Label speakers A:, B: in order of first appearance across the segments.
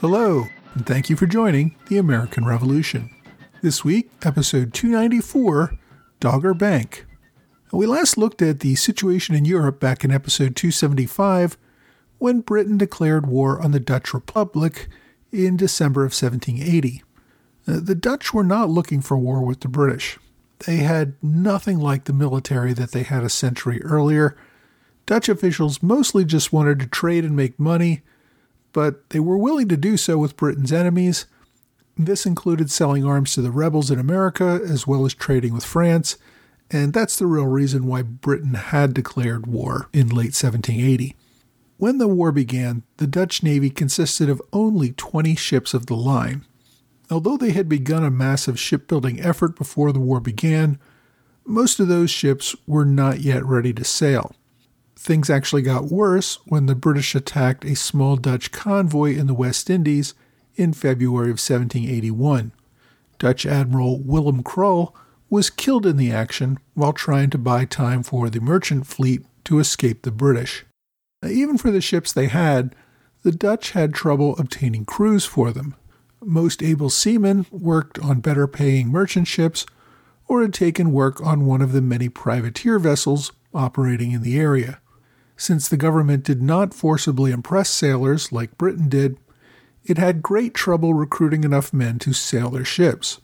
A: Hello, and thank you for joining the American Revolution. This week, episode 294 Dogger Bank. We last looked at the situation in Europe back in episode 275 when Britain declared war on the Dutch Republic in December of 1780. The Dutch were not looking for war with the British. They had nothing like the military that they had a century earlier. Dutch officials mostly just wanted to trade and make money, but they were willing to do so with Britain's enemies. This included selling arms to the rebels in America as well as trading with France, and that's the real reason why Britain had declared war in late 1780. When the war began, the Dutch Navy consisted of only 20 ships of the line. Although they had begun a massive shipbuilding effort before the war began, most of those ships were not yet ready to sail. Things actually got worse when the British attacked a small Dutch convoy in the West Indies in February of 1781. Dutch Admiral Willem Crul was killed in the action while trying to buy time for the merchant fleet to escape the British. Even for the ships they had, the Dutch had trouble obtaining crews for them. Most able seamen worked on better paying merchant ships or had taken work on one of the many privateer vessels operating in the area. Since the government did not forcibly impress sailors like Britain did, it had great trouble recruiting enough men to sail their ships.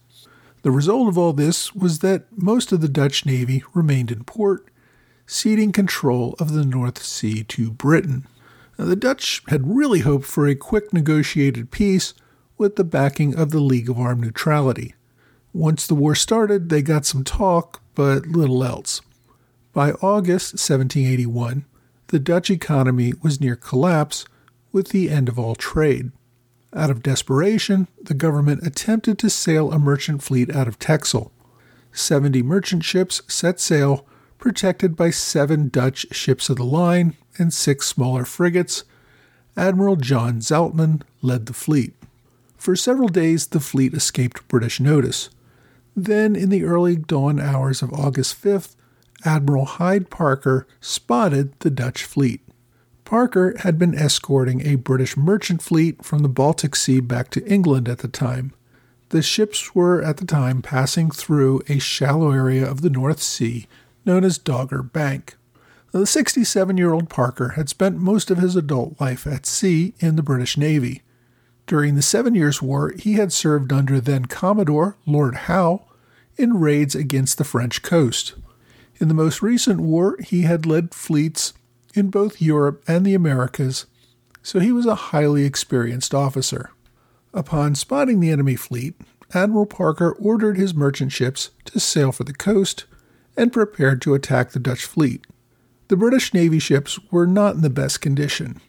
A: The result of all this was that most of the Dutch navy remained in port, ceding control of the North Sea to Britain. Now, the Dutch had really hoped for a quick negotiated peace with the backing of the League of Armed Neutrality. Once the war started, they got some talk, but little else. By August 1781, the Dutch economy was near collapse with the end of all trade. Out of desperation, the government attempted to sail a merchant fleet out of Texel. Seventy merchant ships set sail, protected by seven Dutch ships of the line and six smaller frigates. Admiral John Zoutman led the fleet. For several days, the fleet escaped British notice. Then, in the early dawn hours of August 5th, Admiral Hyde Parker spotted the Dutch fleet. Parker had been escorting a British merchant fleet from the Baltic Sea back to England at the time. The ships were at the time passing through a shallow area of the North Sea known as Dogger Bank. The 67 year old Parker had spent most of his adult life at sea in the British Navy. During the Seven Years' War, he had served under then Commodore Lord Howe in raids against the French coast. In the most recent war, he had led fleets in both Europe and the Americas, so he was a highly experienced officer. Upon spotting the enemy fleet, Admiral Parker ordered his merchant ships to sail for the coast and prepared to attack the Dutch fleet. The British Navy ships were not in the best condition.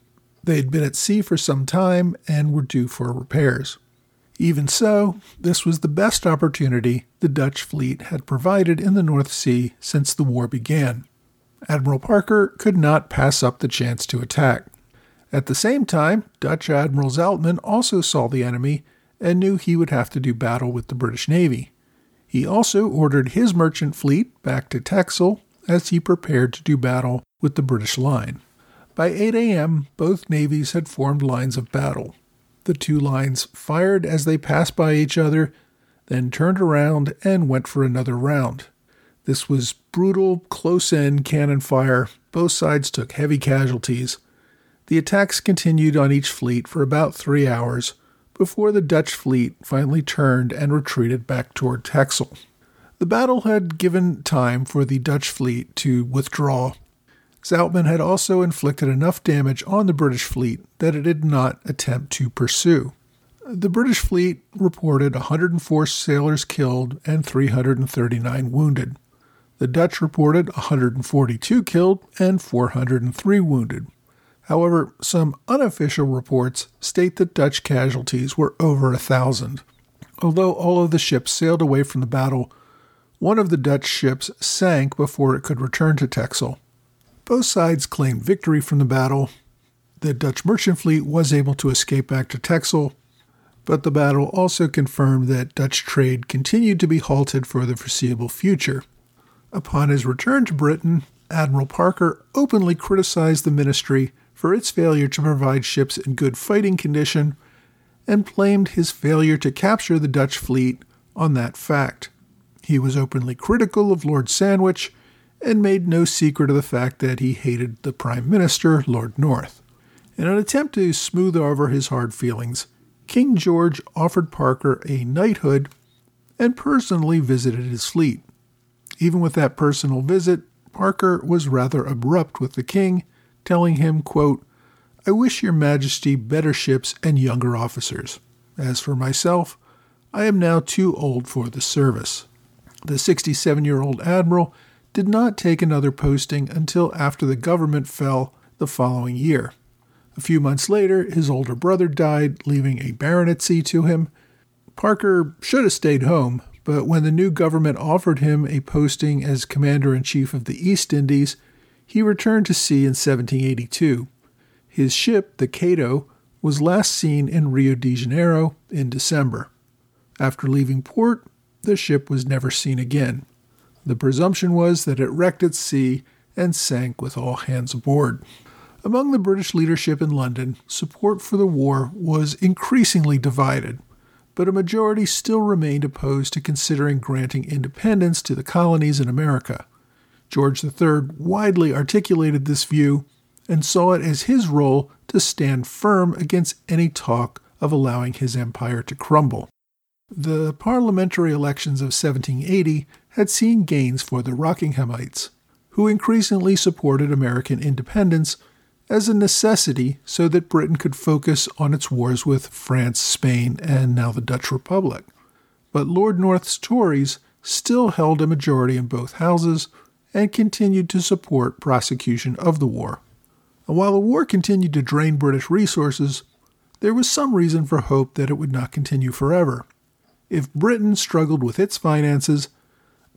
A: They had been at sea for some time and were due for repairs. Even so, this was the best opportunity the Dutch fleet had provided in the North Sea since the war began. Admiral Parker could not pass up the chance to attack. At the same time, Dutch Admiral Zoutman also saw the enemy and knew he would have to do battle with the British Navy. He also ordered his merchant fleet back to Texel as he prepared to do battle with the British line. By 8 a.m., both navies had formed lines of battle. The two lines fired as they passed by each other, then turned around and went for another round. This was brutal, close in cannon fire. Both sides took heavy casualties. The attacks continued on each fleet for about three hours before the Dutch fleet finally turned and retreated back toward Texel. The battle had given time for the Dutch fleet to withdraw Zoutman had also inflicted enough damage on the British fleet that it did not attempt to pursue. The British fleet reported 104 sailors killed and 339 wounded. The Dutch reported 142 killed and 403 wounded. However, some unofficial reports state that Dutch casualties were over a thousand. Although all of the ships sailed away from the battle, one of the Dutch ships sank before it could return to Texel. Both sides claimed victory from the battle. The Dutch merchant fleet was able to escape back to Texel, but the battle also confirmed that Dutch trade continued to be halted for the foreseeable future. Upon his return to Britain, Admiral Parker openly criticized the ministry for its failure to provide ships in good fighting condition and blamed his failure to capture the Dutch fleet on that fact. He was openly critical of Lord Sandwich and made no secret of the fact that he hated the Prime Minister, Lord North. In an attempt to smooth over his hard feelings, King George offered Parker a knighthood and personally visited his fleet. Even with that personal visit, Parker was rather abrupt with the king telling him, quote, I wish your majesty better ships and younger officers. As for myself, I am now too old for the service. The 67 year old admiral did not take another posting until after the government fell the following year. A few months later, his older brother died, leaving a baronetcy to him. Parker should have stayed home, but when the new government offered him a posting as commander in chief of the East Indies, he returned to sea in 1782. His ship, the Cato, was last seen in Rio de Janeiro in December. After leaving port, the ship was never seen again. The presumption was that it wrecked at sea and sank with all hands aboard. Among the British leadership in London, support for the war was increasingly divided, but a majority still remained opposed to considering granting independence to the colonies in America. George III widely articulated this view and saw it as his role to stand firm against any talk of allowing his empire to crumble. The parliamentary elections of 1780 had seen gains for the Rockinghamites, who increasingly supported American independence as a necessity so that Britain could focus on its wars with France, Spain, and now the Dutch Republic. But Lord North's Tories still held a majority in both houses, and continued to support prosecution of the war. And while the war continued to drain British resources, there was some reason for hope that it would not continue forever. If Britain struggled with its finances,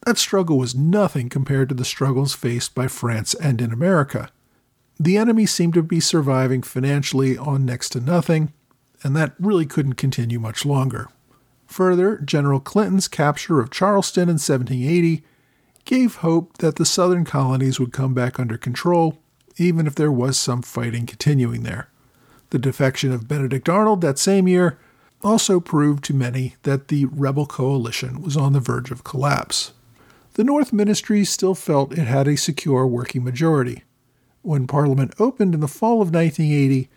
A: that struggle was nothing compared to the struggles faced by France and in America. The enemy seemed to be surviving financially on next to nothing, and that really couldn't continue much longer. Further, General Clinton's capture of Charleston in 1780 gave hope that the southern colonies would come back under control, even if there was some fighting continuing there. The defection of Benedict Arnold that same year also proved to many that the rebel coalition was on the verge of collapse. The North Ministry still felt it had a secure working majority. When Parliament opened in the fall of 1980,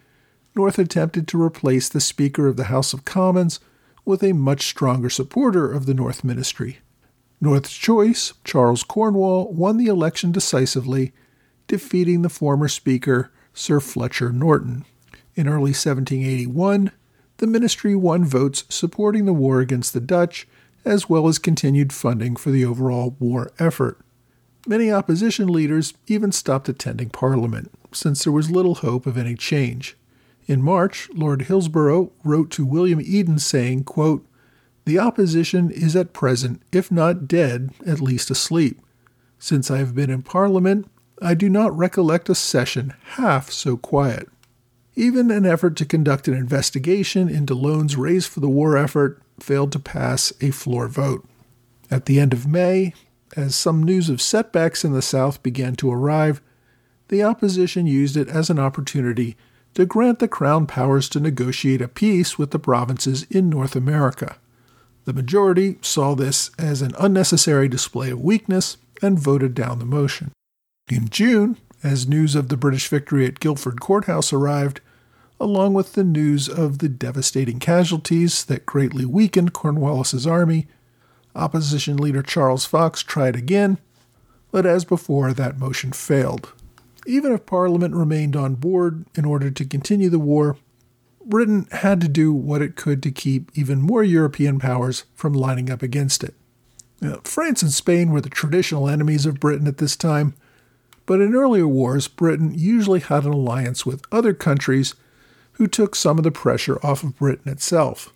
A: North attempted to replace the Speaker of the House of Commons with a much stronger supporter of the North Ministry, North's choice, Charles Cornwall, won the election decisively, defeating the former Speaker, Sir Fletcher Norton. In early 1781, the ministry won votes supporting the war against the Dutch, as well as continued funding for the overall war effort. Many opposition leaders even stopped attending Parliament, since there was little hope of any change. In March, Lord Hillsborough wrote to William Eden saying, quote, the opposition is at present, if not dead, at least asleep. Since I have been in Parliament, I do not recollect a session half so quiet. Even an effort to conduct an investigation into loans raised for the war effort failed to pass a floor vote. At the end of May, as some news of setbacks in the South began to arrive, the opposition used it as an opportunity to grant the Crown powers to negotiate a peace with the provinces in North America. The majority saw this as an unnecessary display of weakness and voted down the motion. In June, as news of the British victory at Guilford Courthouse arrived, along with the news of the devastating casualties that greatly weakened Cornwallis's army, opposition leader Charles Fox tried again, but as before, that motion failed. Even if Parliament remained on board in order to continue the war, Britain had to do what it could to keep even more European powers from lining up against it. Now, France and Spain were the traditional enemies of Britain at this time, but in earlier wars, Britain usually had an alliance with other countries who took some of the pressure off of Britain itself.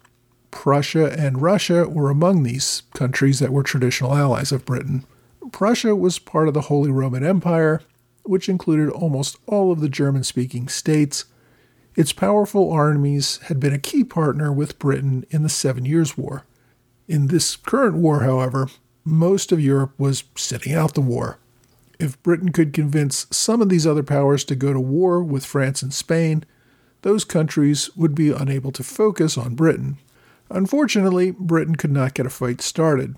A: Prussia and Russia were among these countries that were traditional allies of Britain. Prussia was part of the Holy Roman Empire, which included almost all of the German speaking states. Its powerful armies had been a key partner with Britain in the Seven Years' War. In this current war, however, most of Europe was sitting out the war. If Britain could convince some of these other powers to go to war with France and Spain, those countries would be unable to focus on Britain. Unfortunately, Britain could not get a fight started,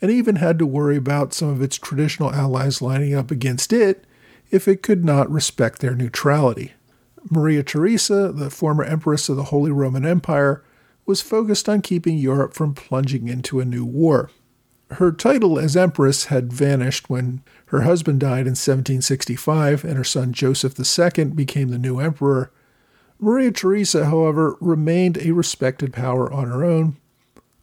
A: and even had to worry about some of its traditional allies lining up against it if it could not respect their neutrality. Maria Theresa, the former empress of the Holy Roman Empire, was focused on keeping Europe from plunging into a new war. Her title as empress had vanished when her husband died in 1765 and her son Joseph II became the new emperor. Maria Theresa, however, remained a respected power on her own.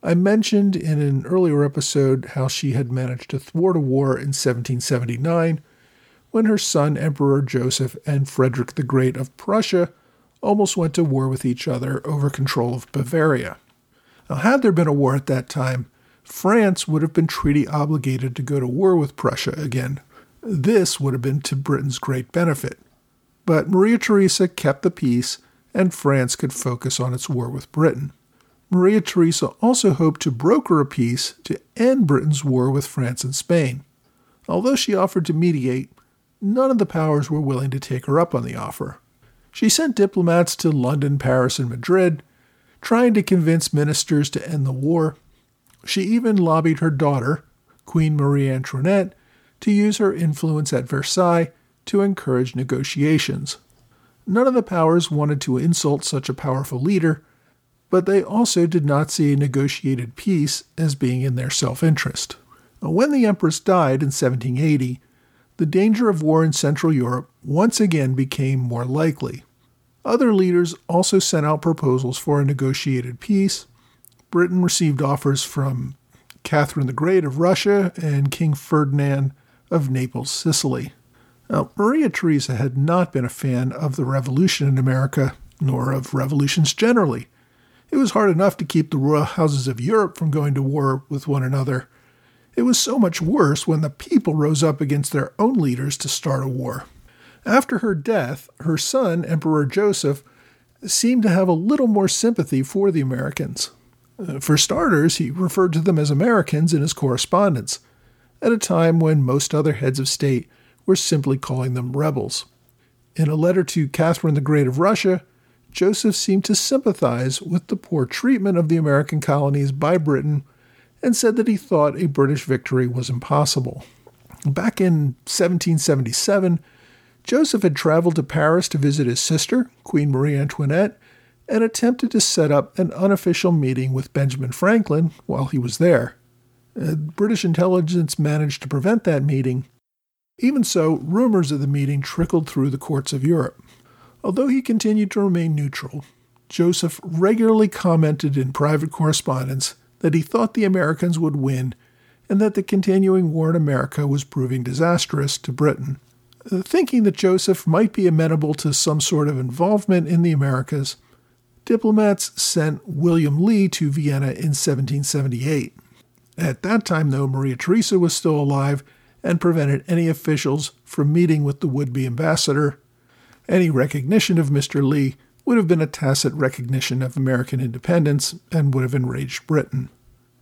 A: I mentioned in an earlier episode how she had managed to thwart a war in 1779 when her son Emperor Joseph and Frederick the Great of Prussia almost went to war with each other over control of Bavaria. Now, had there been a war at that time, France would have been treaty obligated to go to war with Prussia again. This would have been to Britain's great benefit. But Maria Theresa kept the peace, and France could focus on its war with Britain. Maria Theresa also hoped to broker a peace to end Britain's war with France and Spain. Although she offered to mediate, none of the powers were willing to take her up on the offer. She sent diplomats to London, Paris, and Madrid, trying to convince ministers to end the war, she even lobbied her daughter, Queen Marie Antoinette, to use her influence at Versailles to encourage negotiations. None of the powers wanted to insult such a powerful leader, but they also did not see a negotiated peace as being in their self interest. When the Empress died in 1780, the danger of war in Central Europe once again became more likely. Other leaders also sent out proposals for a negotiated peace, Britain received offers from Catherine the Great of Russia and King Ferdinand of Naples, Sicily. Now, Maria Theresa had not been a fan of the revolution in America, nor of revolutions generally. It was hard enough to keep the royal houses of Europe from going to war with one another. It was so much worse when the people rose up against their own leaders to start a war. After her death, her son, Emperor Joseph, seemed to have a little more sympathy for the Americans. Uh, for starters, he referred to them as Americans in his correspondence, at a time when most other heads of state were simply calling them rebels. In a letter to Catherine the Great of Russia, Joseph seemed to sympathize with the poor treatment of the American colonies by Britain and said that he thought a British victory was impossible. Back in 1777, Joseph had traveled to Paris to visit his sister, Queen Marie Antoinette, and attempted to set up an unofficial meeting with Benjamin Franklin while he was there. Uh, British intelligence managed to prevent that meeting. Even so, rumors of the meeting trickled through the courts of Europe. Although he continued to remain neutral, Joseph regularly commented in private correspondence that he thought the Americans would win and that the continuing war in America was proving disastrous to Britain. Thinking that Joseph might be amenable to some sort of involvement in the Americas, diplomats sent William Lee to Vienna in 1778. At that time, though, Maria Theresa was still alive and prevented any officials from meeting with the would be ambassador. Any recognition of Mr. Lee would have been a tacit recognition of American independence and would have enraged Britain.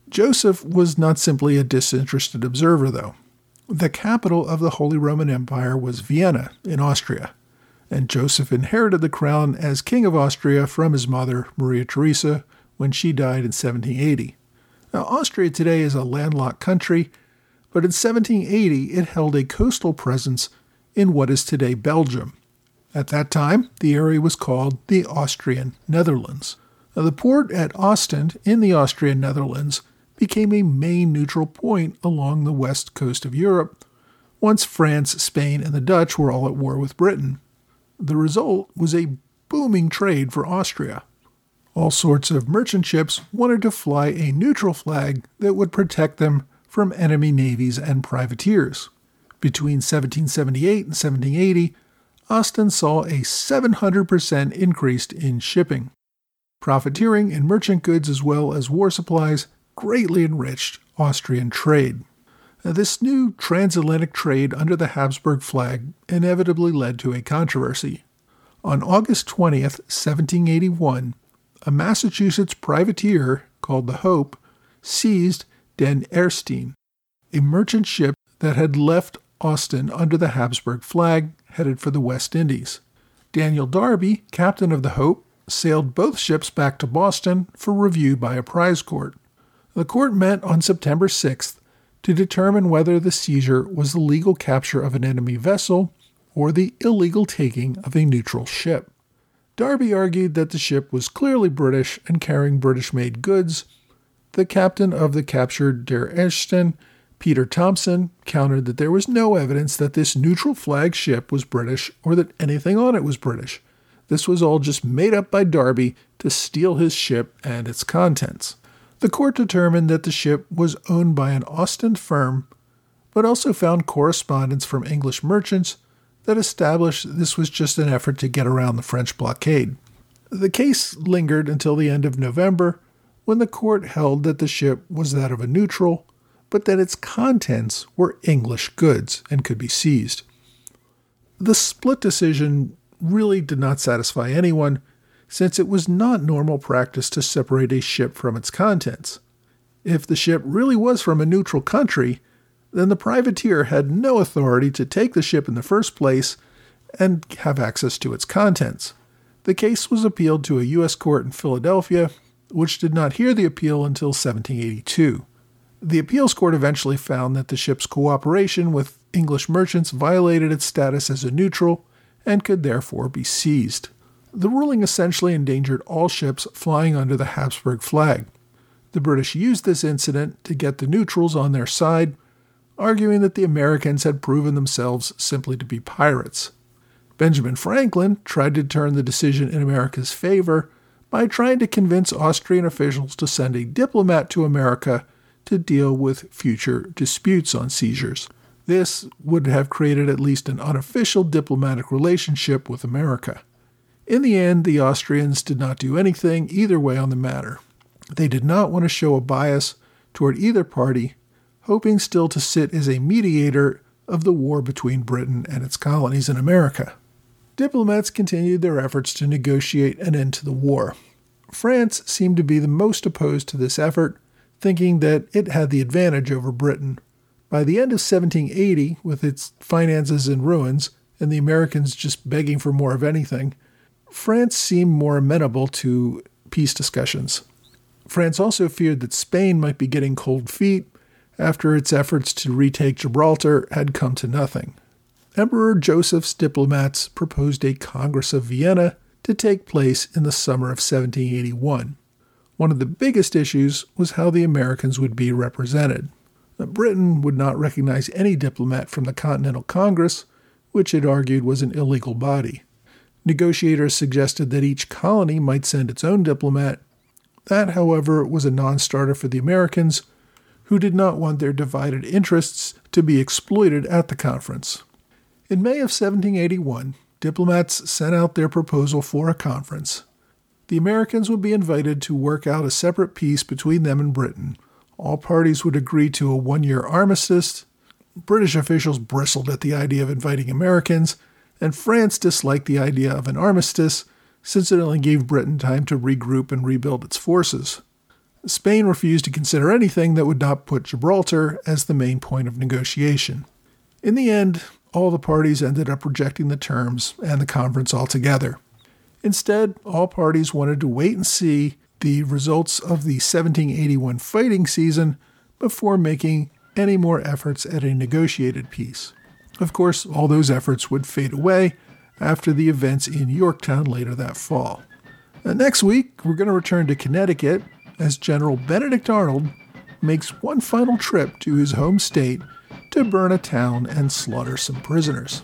A: Joseph was not simply a disinterested observer, though. The capital of the Holy Roman Empire was Vienna in Austria and Joseph inherited the crown as King of Austria from his mother, Maria Theresa, when she died in 1780. Now, Austria today is a landlocked country, but in 1780 it held a coastal presence in what is today Belgium. At that time, the area was called the Austrian Netherlands. Now, the port at Ostend in the Austrian Netherlands became a main neutral point along the west coast of Europe once France, Spain, and the Dutch were all at war with Britain. The result was a booming trade for Austria. All sorts of merchant ships wanted to fly a neutral flag that would protect them from enemy navies and privateers. Between 1778 and 1780, Ostend saw a 700% increase in shipping. Profiteering in merchant goods as well as war supplies greatly enriched Austrian trade. Now, this new transatlantic trade under the Habsburg flag inevitably led to a controversy. On August 20th, 1781, a Massachusetts privateer called the Hope seized Den Erstein, a merchant ship that had left Ostend under the Habsburg flag headed for the West Indies. Daniel Darby, captain of the Hope, sailed both ships back to Boston for review by a prize court. The court met on September 6th to determine whether the seizure was the legal capture of an enemy vessel or the illegal taking of a neutral ship. Darby argued that the ship was clearly British and carrying British made goods. The captain of the captured Der Ersten, Peter Thompson, countered that there was no evidence that this neutral flag ship was British or that anything on it was British. This was all just made up by Darby to steal his ship and its contents. The court determined that the ship was owned by an Ostend firm, but also found correspondence from English merchants that established this was just an effort to get around the French blockade. The case lingered until the end of November, when the court held that the ship was that of a neutral, but that its contents were English goods and could be seized. The split decision really did not satisfy anyone, since it was not normal practice to separate a ship from its contents. If the ship really was from a neutral country, then the privateer had no authority to take the ship in the first place and have access to its contents. The case was appealed to a U.S. court in Philadelphia, which did not hear the appeal until 1782. The appeals court eventually found that the ship's cooperation with English merchants violated its status as a neutral and could therefore be seized. The ruling essentially endangered all ships flying under the Habsburg flag. The British used this incident to get the neutrals on their side arguing that the Americans had proven themselves simply to be pirates. Benjamin Franklin tried to turn the decision in America's favor by trying to convince Austrian officials to send a diplomat to America to deal with future disputes on seizures. This would have created at least an unofficial diplomatic relationship with America. In the end, the Austrians did not do anything either way on the matter. They did not want to show a bias toward either party hoping still to sit as a mediator of the war between Britain and its colonies in America. Diplomats continued their efforts to negotiate an end to the war. France seemed to be the most opposed to this effort, thinking that it had the advantage over Britain. By the end of 1780, with its finances in ruins and the Americans just begging for more of anything, France seemed more amenable to peace discussions. France also feared that Spain might be getting cold feet after its efforts to retake Gibraltar had come to nothing. Emperor Joseph's diplomats proposed a Congress of Vienna to take place in the summer of 1781. One of the biggest issues was how the Americans would be represented. Britain would not recognize any diplomat from the Continental Congress, which it argued was an illegal body. Negotiators suggested that each colony might send its own diplomat. That, however, was a non starter for the Americans, who did not want their divided interests to be exploited at the conference. In May of 1781, diplomats sent out their proposal for a conference. The Americans would be invited to work out a separate peace between them and Britain. All parties would agree to a one year armistice. British officials bristled at the idea of inviting Americans, and France disliked the idea of an armistice since it only gave Britain time to regroup and rebuild its forces. Spain refused to consider anything that would not put Gibraltar as the main point of negotiation. In the end, all the parties ended up rejecting the terms and the conference altogether. Instead, all parties wanted to wait and see the results of the 1781 fighting season before making any more efforts at a negotiated peace. Of course, all those efforts would fade away after the events in Yorktown later that fall. Uh, next week, we're going to return to Connecticut as General Benedict Arnold makes one final trip to his home state to burn a town and slaughter some prisoners.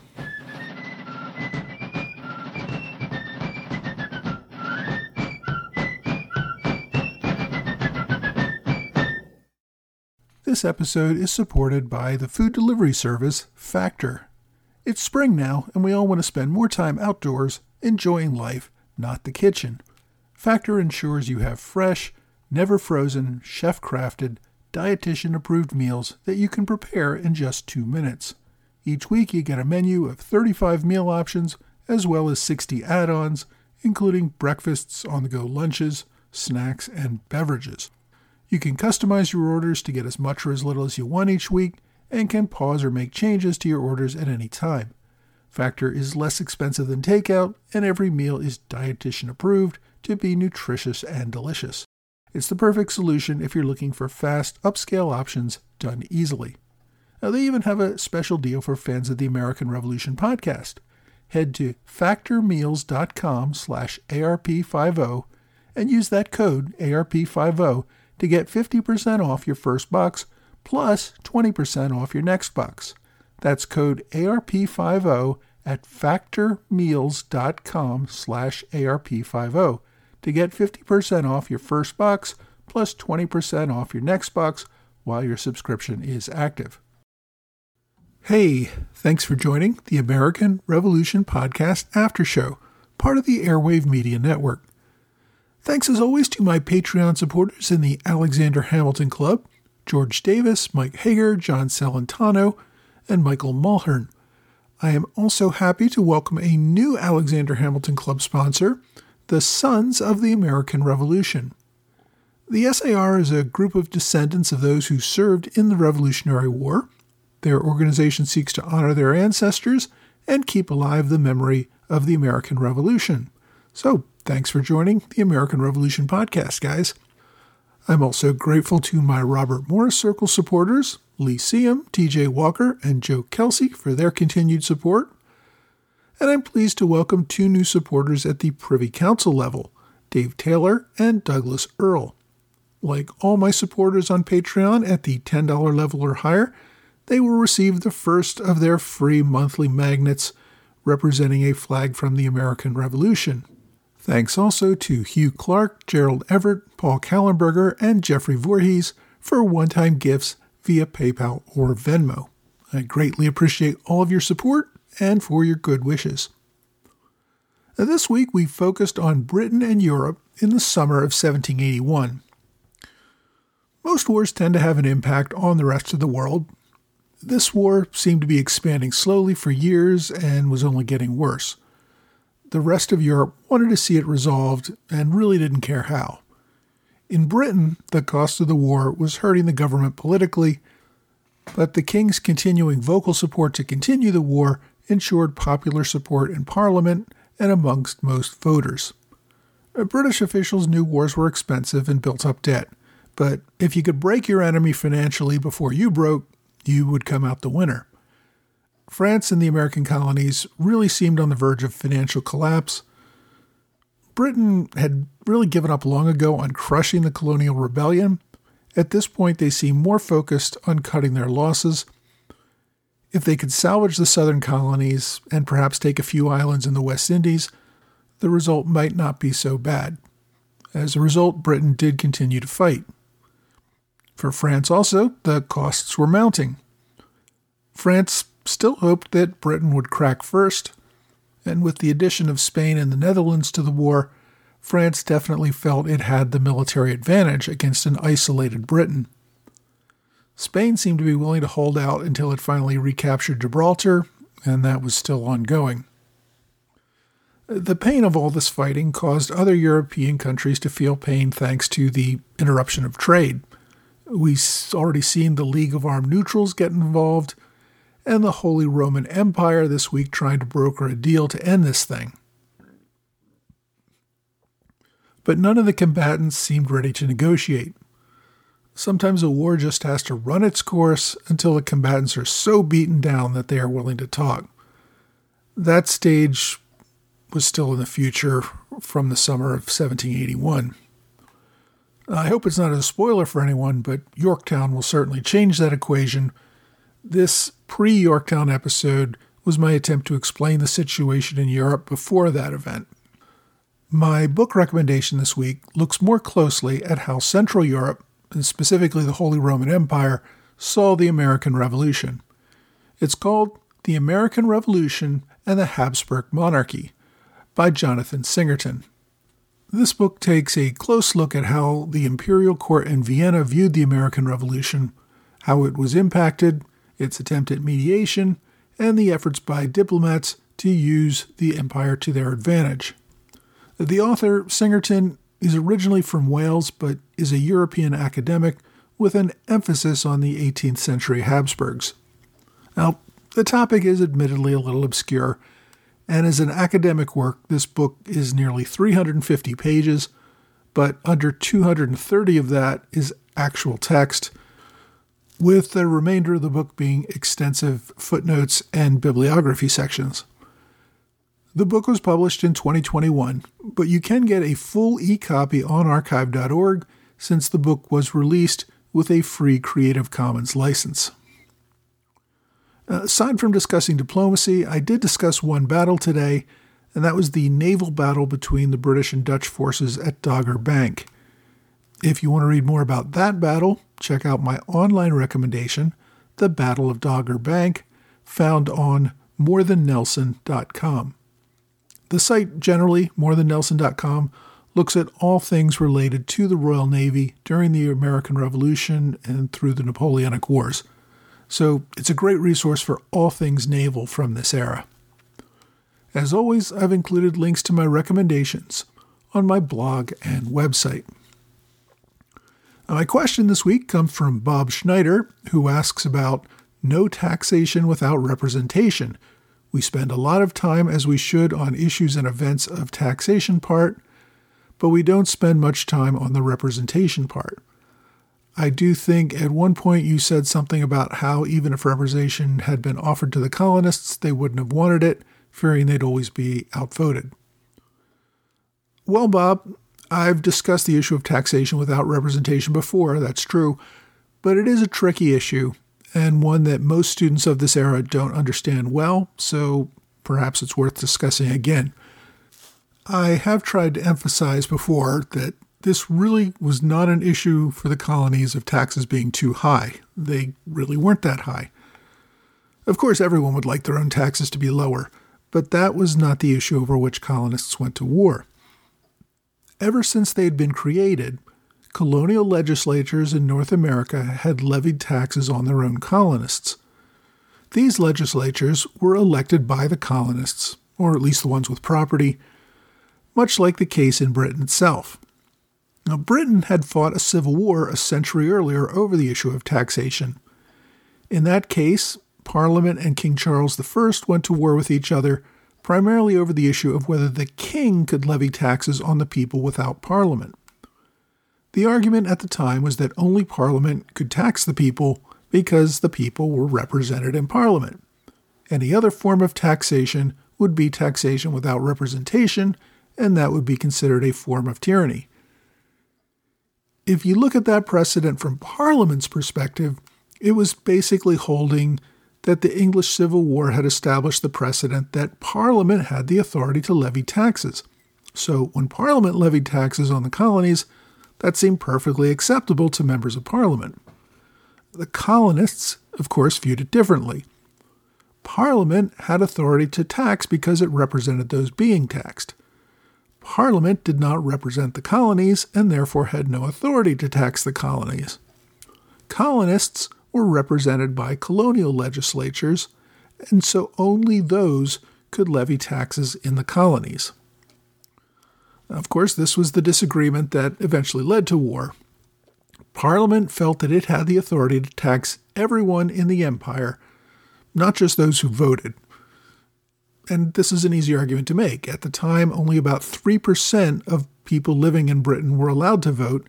A: This episode is supported by the food delivery service Factor. It's spring now, and we all want to spend more time outdoors enjoying life, not the kitchen. Factor ensures you have fresh, never frozen, chef crafted, dietitian approved meals that you can prepare in just two minutes. Each week, you get a menu of 35 meal options as well as 60 add ons, including breakfasts, on the go lunches, snacks, and beverages. You can customize your orders to get as much or as little as you want each week and can pause or make changes to your orders at any time. Factor is less expensive than takeout, and every meal is dietitian approved to be nutritious and delicious. It's the perfect solution if you're looking for fast, upscale options done easily. Now, they even have a special deal for fans of the American Revolution podcast. Head to factormeals.com slash ARP50 and use that code ARP50 to get 50% off your first box plus 20% off your next box. That's code ARP50 at factormeals.com slash ARP50 to get 50% off your first box plus 20% off your next box while your subscription is active. Hey, thanks for joining the American Revolution Podcast After Show, part of the Airwave Media Network. Thanks as always to my Patreon supporters in the Alexander Hamilton Club, George Davis, Mike Hager, John Celentano, and Michael Mulhern. I am also happy to welcome a new Alexander Hamilton Club sponsor, the Sons of the American Revolution. The SAR is a group of descendants of those who served in the Revolutionary War. Their organization seeks to honor their ancestors and keep alive the memory of the American Revolution. So, thanks for joining the American Revolution podcast, guys. I'm also grateful to my Robert Morris Circle supporters, Lee Seam, TJ Walker, and Joe Kelsey for their continued support and I'm pleased to welcome two new supporters at the Privy Council level Dave Taylor and Douglas Earle. Like all my supporters on Patreon at the $10 level or higher, they will receive the first of their free monthly magnets representing a flag from the American Revolution. Thanks also to Hugh Clark, Gerald Everett, Paul Kallenberger, and Jeffrey Voorhees for one time gifts via PayPal or Venmo. I greatly appreciate all of your support and for your good wishes. Now, this week we focused on Britain and Europe in the summer of 1781. Most wars tend to have an impact on the rest of the world. This war seemed to be expanding slowly for years and was only getting worse. The rest of Europe wanted to see it resolved and really didn't care how. In Britain, the cost of the war was hurting the government politically, but the king's continuing vocal support to continue the war ensured popular support in Parliament and amongst most voters. Uh, British officials knew wars were expensive and built up debt, but if you could break your enemy financially before you broke, you would come out the winner. France and the American colonies really seemed on the verge of financial collapse. Britain had really given up long ago on crushing the colonial rebellion. At this point, they seemed more focused on cutting their losses if they could salvage the southern colonies and perhaps take a few islands in the West Indies, the result might not be so bad. As a result, Britain did continue to fight. For France also, the costs were mounting. France still hoped that Britain would crack first, and with the addition of Spain and the Netherlands to the war, France definitely felt it had the military advantage against an isolated Britain. Spain seemed to be willing to hold out until it finally recaptured Gibraltar, and that was still ongoing. The pain of all this fighting caused other European countries to feel pain thanks to the interruption of trade. We've already seen the League of Armed Neutrals get involved, and the Holy Roman Empire this week trying to broker a deal to end this thing. But none of the combatants seemed ready to negotiate. Sometimes a war just has to run its course until the combatants are so beaten down that they are willing to talk. That stage was still in the future from the summer of 1781. I hope it's not a spoiler for anyone, but Yorktown will certainly change that equation. This pre Yorktown episode was my attempt to explain the situation in Europe before that event. My book recommendation this week looks more closely at how Central Europe and specifically the Holy Roman Empire, saw the American Revolution. It's called The American Revolution and the Habsburg Monarchy by Jonathan Singerton. This book takes a close look at how the imperial court in Vienna viewed the American Revolution, how it was impacted, its attempt at mediation, and the efforts by diplomats to use the empire to their advantage. The author, Singerton, is originally from Wales but is a European academic with an emphasis on the 18th century Habsburgs. Now, the topic is admittedly a little obscure, and as an academic work, this book is nearly 350 pages, but under 230 of that is actual text, with the remainder of the book being extensive footnotes and bibliography sections. The book was published in 2021, but you can get a full e copy on archive.org since the book was released with a free Creative Commons license. Uh, aside from discussing diplomacy, I did discuss one battle today, and that was the naval battle between the British and Dutch forces at Dogger Bank. If you want to read more about that battle, check out my online recommendation, The Battle of Dogger Bank, found on morethannelson.com. The site generally, morethannelson.com, looks at all things related to the Royal Navy during the American Revolution and through the Napoleonic Wars. So it's a great resource for all things naval from this era. As always, I've included links to my recommendations on my blog and website. Now, my question this week comes from Bob Schneider, who asks about no taxation without representation. We spend a lot of time, as we should, on issues and events of taxation part, but we don't spend much time on the representation part. I do think at one point you said something about how even if representation had been offered to the colonists, they wouldn't have wanted it, fearing they'd always be outvoted. Well, Bob, I've discussed the issue of taxation without representation before, that's true, but it is a tricky issue and one that most students of this era don't understand well, so perhaps it's worth discussing again. I have tried to emphasize before that this really was not an issue for the colonies of taxes being too high. They really weren't that high. Of course, everyone would like their own taxes to be lower, but that was not the issue over which colonists went to war. Ever since they had been created, colonial legislatures in North America had levied taxes on their own colonists. These legislatures were elected by the colonists, or at least the ones with property, much like the case in Britain itself. Now, Britain had fought a civil war a century earlier over the issue of taxation. In that case, Parliament and King Charles I went to war with each other primarily over the issue of whether the king could levy taxes on the people without Parliament. The argument at the time was that only Parliament could tax the people because the people were represented in Parliament. Any other form of taxation would be taxation without representation, and that would be considered a form of tyranny if you look at that precedent from Parliament's perspective, it was basically holding that the English Civil War had established the precedent that Parliament had the authority to levy taxes. So when Parliament levied taxes on the colonies, that seemed perfectly acceptable to members of Parliament. The colonists, of course, viewed it differently. Parliament had authority to tax because it represented those being taxed. Parliament did not represent the colonies and therefore had no authority to tax the colonies. Colonists were represented by colonial legislatures, and so only those could levy taxes in the colonies. Of course, this was the disagreement that eventually led to war. Parliament felt that it had the authority to tax everyone in the empire, not just those who voted and this is an easy argument to make. At the time, only about 3% of people living in Britain were allowed to vote,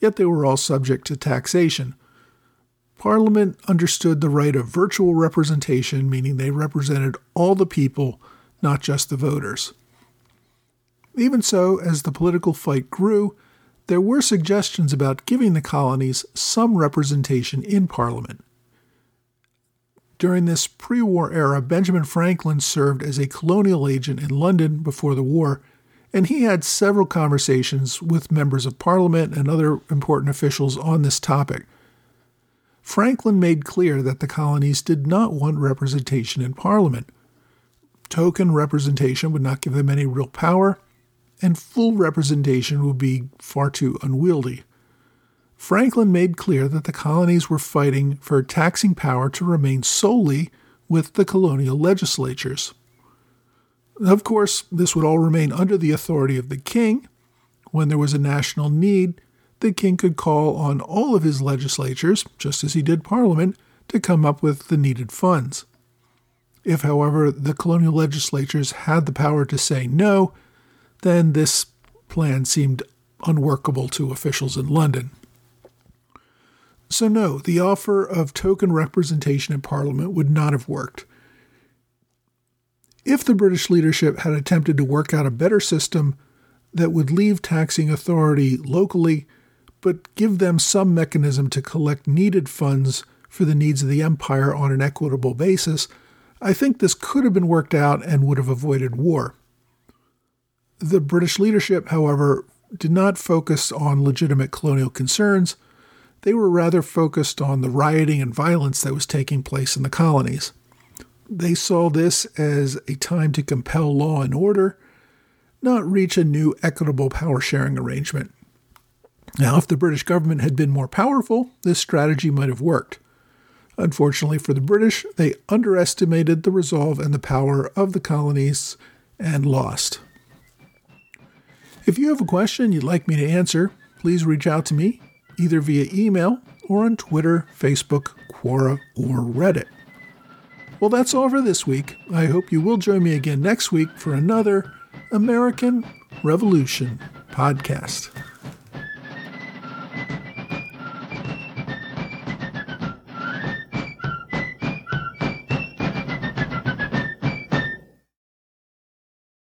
A: yet they were all subject to taxation. Parliament understood the right of virtual representation, meaning they represented all the people, not just the voters. Even so, as the political fight grew, there were suggestions about giving the colonies some representation in Parliament. During this pre war era, Benjamin Franklin served as a colonial agent in London before the war, and he had several conversations with members of parliament and other important officials on this topic. Franklin made clear that the colonies did not want representation in Parliament. Token representation would not give them any real power, and full representation would be far too unwieldy. Franklin made clear that the colonies were fighting for taxing power to remain solely with the colonial legislatures. Of course, this would all remain under the authority of the king. When there was a national need, the king could call on all of his legislatures, just as he did Parliament, to come up with the needed funds. If, however, the colonial legislatures had the power to say no, then this plan seemed unworkable to officials in London. So, no, the offer of token representation in Parliament would not have worked. If the British leadership had attempted to work out a better system that would leave taxing authority locally, but give them some mechanism to collect needed funds for the needs of the empire on an equitable basis, I think this could have been worked out and would have avoided war. The British leadership, however, did not focus on legitimate colonial concerns they were rather focused on the rioting and violence that was taking place in the colonies. They saw this as a time to compel law and order, not reach a new equitable power sharing arrangement. Now, if the British government had been more powerful, this strategy might have worked. Unfortunately for the British, they underestimated the resolve and the power of the colonies and lost. If you have a question you'd like me to answer, please reach out to me either via email or on Twitter, Facebook, Quora, or Reddit. Well, that's all for this week. I hope you will join me again next week for another American Revolution podcast.